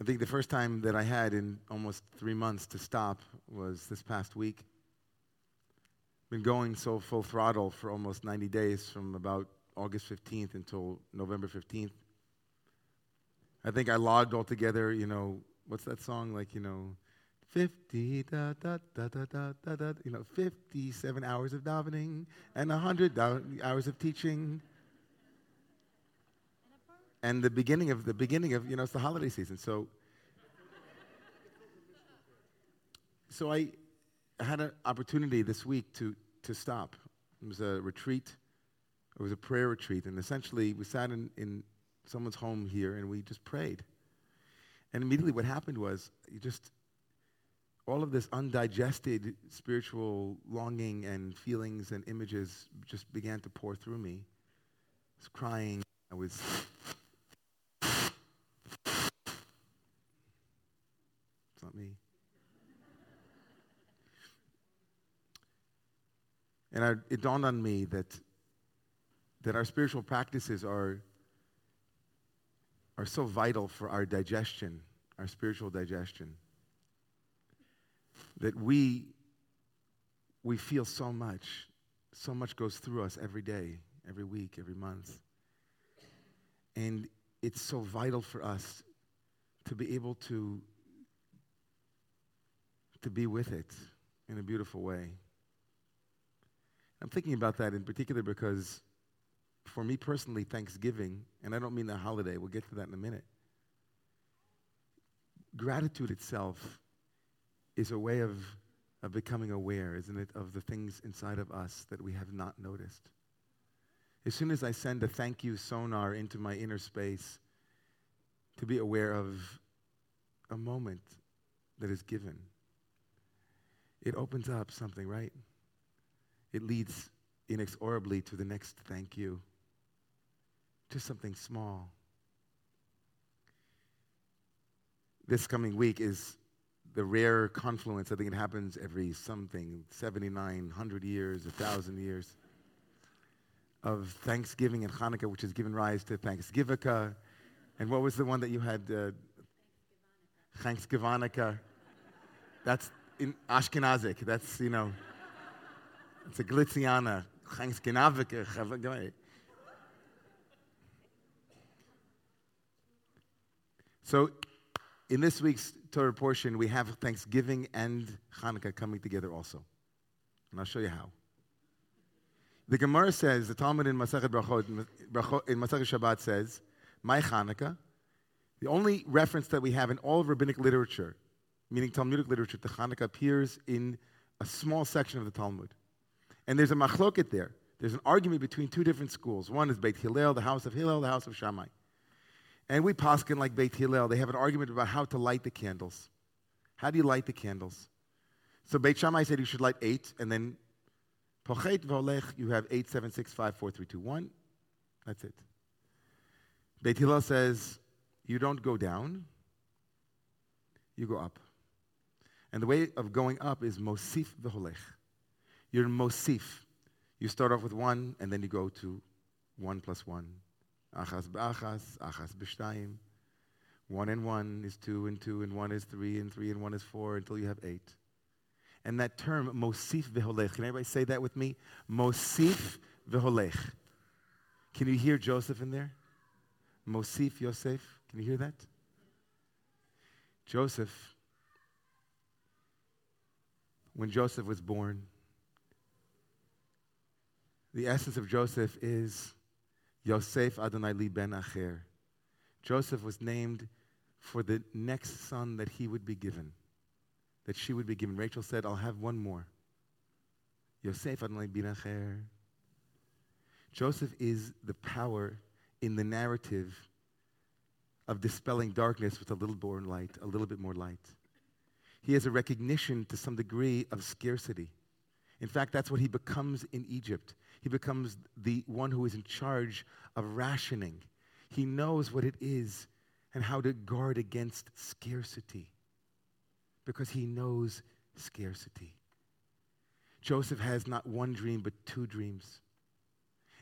I think the first time that I had in almost three months to stop was this past week. Been going so full throttle for almost 90 days from about August 15th until November 15th. I think I logged altogether, you know, what's that song? Like, you know, 50, da, da, da, da, da, da, da, you know, 57 hours of davening and 100 hours of teaching. And the beginning of the beginning of, you know, it's the holiday season. So, so I had an opportunity this week to, to stop. It was a retreat. It was a prayer retreat. And essentially, we sat in, in someone's home here and we just prayed. And immediately what happened was you just all of this undigested spiritual longing and feelings and images just began to pour through me. I was crying. I was. It's not me. And I, it dawned on me that, that our spiritual practices are, are so vital for our digestion, our spiritual digestion that we, we feel so much. So much goes through us every day, every week, every month. And it's so vital for us to be able to, to be with it in a beautiful way. I'm thinking about that in particular because for me personally, Thanksgiving, and I don't mean the holiday, we'll get to that in a minute. Gratitude itself is a way of, of becoming aware, isn't it, of the things inside of us that we have not noticed. As soon as I send a thank you sonar into my inner space to be aware of a moment that is given, it opens up something, right? It leads inexorably to the next thank you. to something small. This coming week is the rare confluence. I think it happens every something, 7,900 years, 1,000 years, of Thanksgiving and Hanukkah, which has given rise to Thanksgivika. And what was the one that you had? Uh, Thanksgivanica. That's in Ashkenazic. That's, you know, it's a Glitziana. Thanksgivavika. So in this week's Torah portion, we have Thanksgiving and Hanukkah coming together also. And I'll show you how. The Gemara says, the Talmud in Masachet Brachot, in Masachet Shabbat says, Mai Hanukkah, the only reference that we have in all of rabbinic literature, meaning Talmudic literature, to Hanukkah appears in a small section of the Talmud. And there's a machloket there. There's an argument between two different schools. One is Beit Hillel, the house of Hillel, the house of Shammai. And we poskin like Beit Hillel. They have an argument about how to light the candles. How do you light the candles? So Beit Shammai said you should light eight, and then Pochet V'holech, you have eight, seven, six, five, four, three, two, one. That's it. Beit Hillel says you don't go down, you go up. And the way of going up is Mosif V'holech. You're Mosif. You start off with one, and then you go to one plus one, Achas b'achas, achas b'shtayim. One and one is two, and two and one is three, and three and one is four, until you have eight. And that term, mosif v'holech, can everybody say that with me? Mosif v'holech. Can you hear Joseph in there? Mosif Yosef. Can you hear that? Joseph, when Joseph was born, the essence of Joseph is Yosef Adonai Li Ben Acher. Joseph was named for the next son that he would be given, that she would be given. Rachel said, I'll have one more. Yosef Adonai Ben Acher. Joseph is the power in the narrative of dispelling darkness with a little more light, a little bit more light. He has a recognition to some degree of scarcity. In fact, that's what he becomes in Egypt. He becomes the one who is in charge of rationing. He knows what it is and how to guard against scarcity because he knows scarcity. Joseph has not one dream, but two dreams.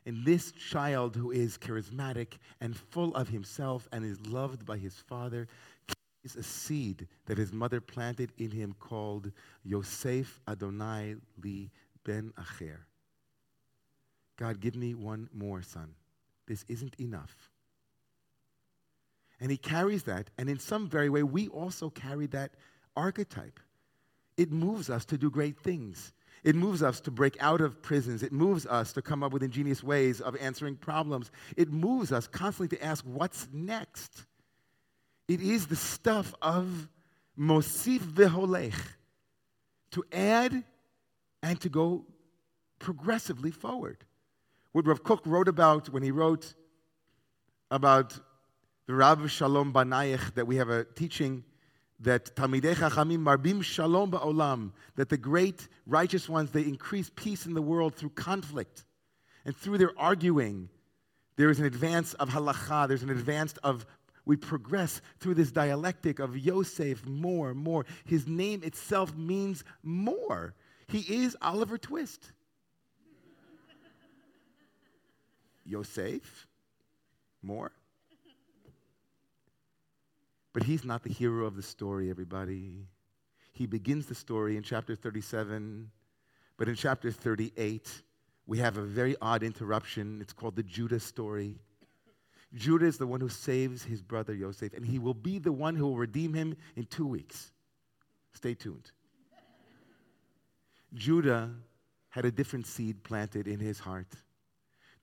And this child who is charismatic and full of himself and is loved by his father carries a seed that his mother planted in him called Yosef Adonai Li Ben Acher. God, give me one more son. This isn't enough. And he carries that, and in some very way, we also carry that archetype. It moves us to do great things. It moves us to break out of prisons. It moves us to come up with ingenious ways of answering problems. It moves us constantly to ask, what's next? It is the stuff of Mosif Veholech, to add and to go progressively forward. What Rav Kook wrote about when he wrote about the Rav Shalom Banayich, that we have a teaching that Talmidei Chachamim Marbim Shalom Ba'olam, that the great righteous ones, they increase peace in the world through conflict. And through their arguing, there is an advance of halacha, there's an advance of, we progress through this dialectic of Yosef, more, more. His name itself means more. He is Oliver Twist. Yosef, more. But he's not the hero of the story, everybody. He begins the story in chapter 37, but in chapter 38, we have a very odd interruption. It's called the Judah story. Judah is the one who saves his brother Yosef, and he will be the one who will redeem him in two weeks. Stay tuned. Judah had a different seed planted in his heart.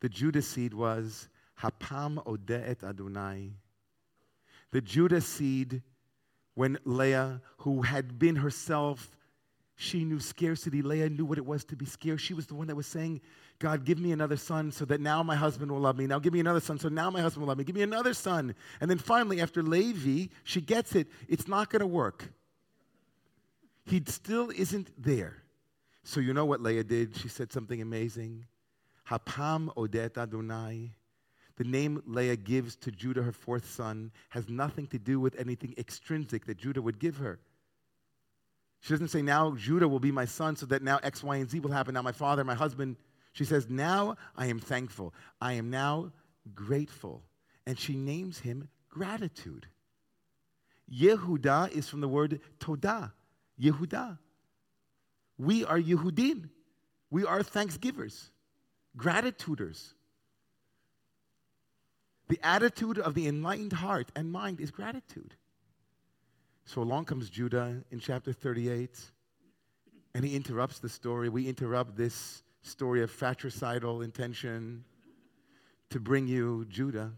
The Judah seed was Hapam Odeet Adonai the Judah seed, when Leah, who had been herself, she knew scarcity. Leah knew what it was to be scarce. She was the one that was saying, God, give me another son so that now my husband will love me. Now give me another son so now my husband will love me. Give me another son. And then finally, after Levi, she gets it. It's not going to work. He still isn't there. So you know what Leah did? She said something amazing. Hapam odet Adonai. The name Leah gives to Judah, her fourth son, has nothing to do with anything extrinsic that Judah would give her. She doesn't say, Now Judah will be my son, so that now X, Y, and Z will happen. Now my father, my husband. She says, Now I am thankful. I am now grateful. And she names him gratitude. Yehuda is from the word todah, Yehuda. We are Yehudim. We are thanksgivers, gratituders. The attitude of the enlightened heart and mind is gratitude. So along comes Judah in chapter 38, and he interrupts the story. We interrupt this story of fratricidal intention to bring you Judah,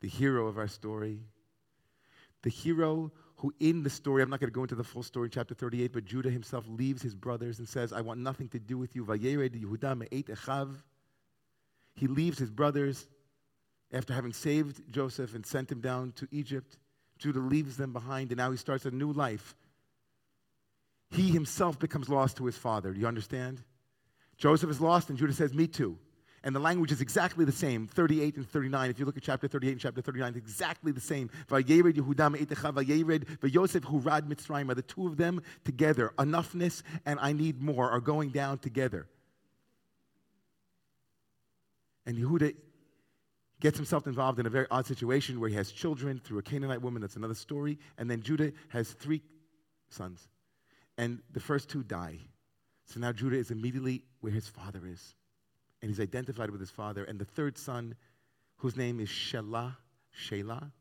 the hero of our story. The hero who, in the story, I'm not going to go into the full story in chapter 38, but Judah himself leaves his brothers and says, I want nothing to do with you. He leaves his brothers after having saved Joseph and sent him down to Egypt, Judah leaves them behind and now he starts a new life. He himself becomes lost to his father. Do you understand? Joseph is lost and Judah says, Me too. And the language is exactly the same, 38 and 39. If you look at chapter 38 and chapter 39, it's exactly the same. Vayered Yehuda Me'etecha, Vayered Vayosef Hurad Mitzrayim. The two of them together, enoughness and I need more, are going down together. And Yehuda gets himself involved in a very odd situation where he has children through a Canaanite woman. That's another story. And then Judah has three sons. And the first two die. So now Judah is immediately where his father is. And he's identified with his father. And the third son, whose name is Shelah, Shelah,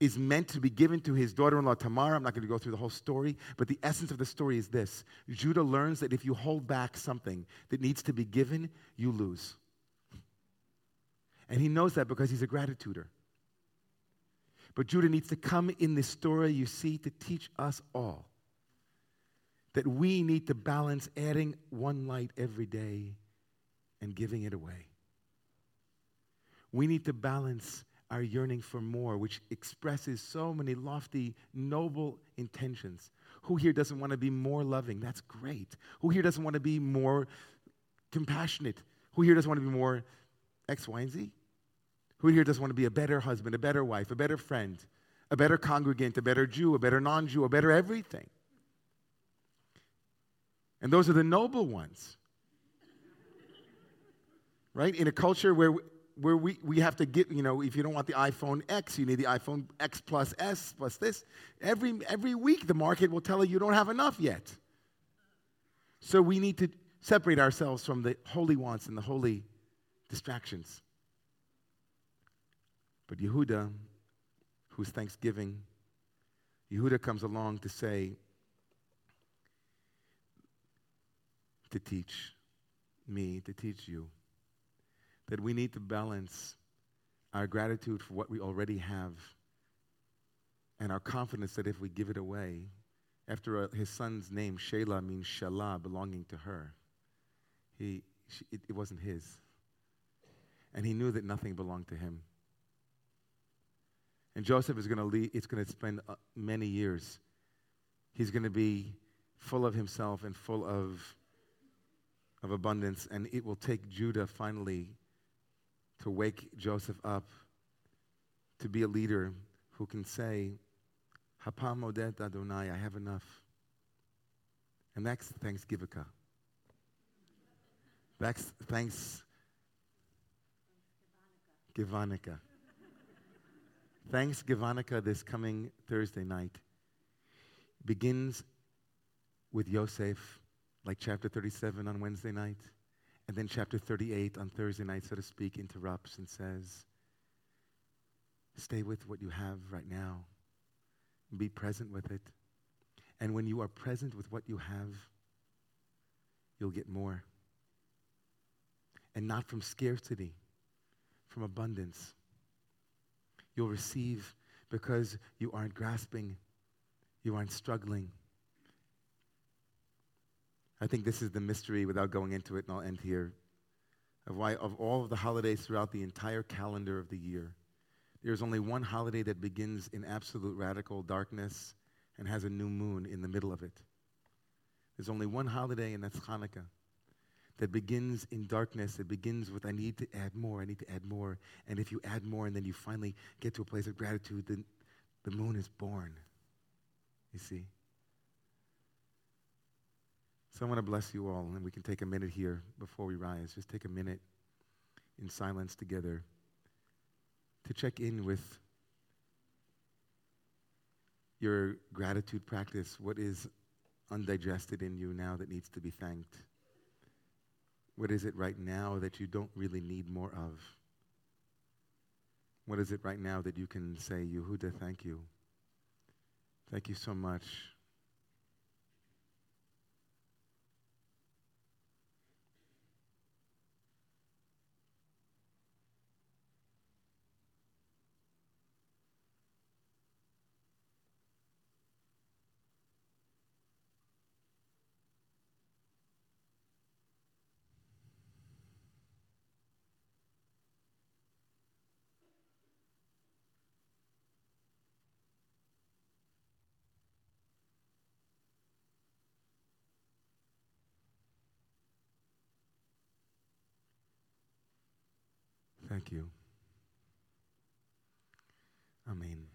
is meant to be given to his daughter in law Tamar. I'm not going to go through the whole story, but the essence of the story is this Judah learns that if you hold back something that needs to be given, you lose. And he knows that because he's a gratituder. But Judah needs to come in this story, you see, to teach us all that we need to balance adding one light every day and giving it away. We need to balance our yearning for more, which expresses so many lofty, noble intentions. Who here doesn't want to be more loving? That's great. Who here doesn't want to be more compassionate? Who here doesn't want to be more X, Y, and Z? Who here doesn't want to be a better husband, a better wife, a better friend, a better congregant, a better Jew, a better non Jew, a better everything? And those are the noble ones. Right? In a culture where where we, we have to get, you know, if you don't want the iPhone X, you need the iPhone X plus S plus this. Every, every week, the market will tell you you don't have enough yet. So we need to separate ourselves from the holy wants and the holy distractions. But Yehuda, whose Thanksgiving, Yehuda comes along to say, to teach me, to teach you, that we need to balance our gratitude for what we already have and our confidence that if we give it away, after uh, his son's name, Shelah, means Shelah, belonging to her. He, she, it, it wasn't his. And he knew that nothing belonged to him. And Joseph is going to lead, it's going to spend uh, many years. He's going to be full of himself and full of, of abundance. And it will take Judah finally to wake Joseph up to be a leader who can say, Hapam Odet Adonai, I have enough. And that's Thanksgiving. That's thanks Givanica. Thanks Givanica this coming Thursday night begins with Yosef, like chapter 37 on Wednesday night. And then chapter 38 on Thursday night, so to speak, interrupts and says, Stay with what you have right now. Be present with it. And when you are present with what you have, you'll get more. And not from scarcity, from abundance. You'll receive because you aren't grasping, you aren't struggling. I think this is the mystery, without going into it, and I'll end here, of why, of all of the holidays throughout the entire calendar of the year, there's only one holiday that begins in absolute radical darkness and has a new moon in the middle of it. There's only one holiday, and that's Hanukkah, that begins in darkness. It begins with, I need to add more, I need to add more. And if you add more and then you finally get to a place of gratitude, then the moon is born. You see? So I want to bless you all, and we can take a minute here before we rise. Just take a minute in silence together to check in with your gratitude practice. What is undigested in you now that needs to be thanked? What is it right now that you don't really need more of? What is it right now that you can say, Yehuda, thank you? Thank you so much. Thank you. Amen.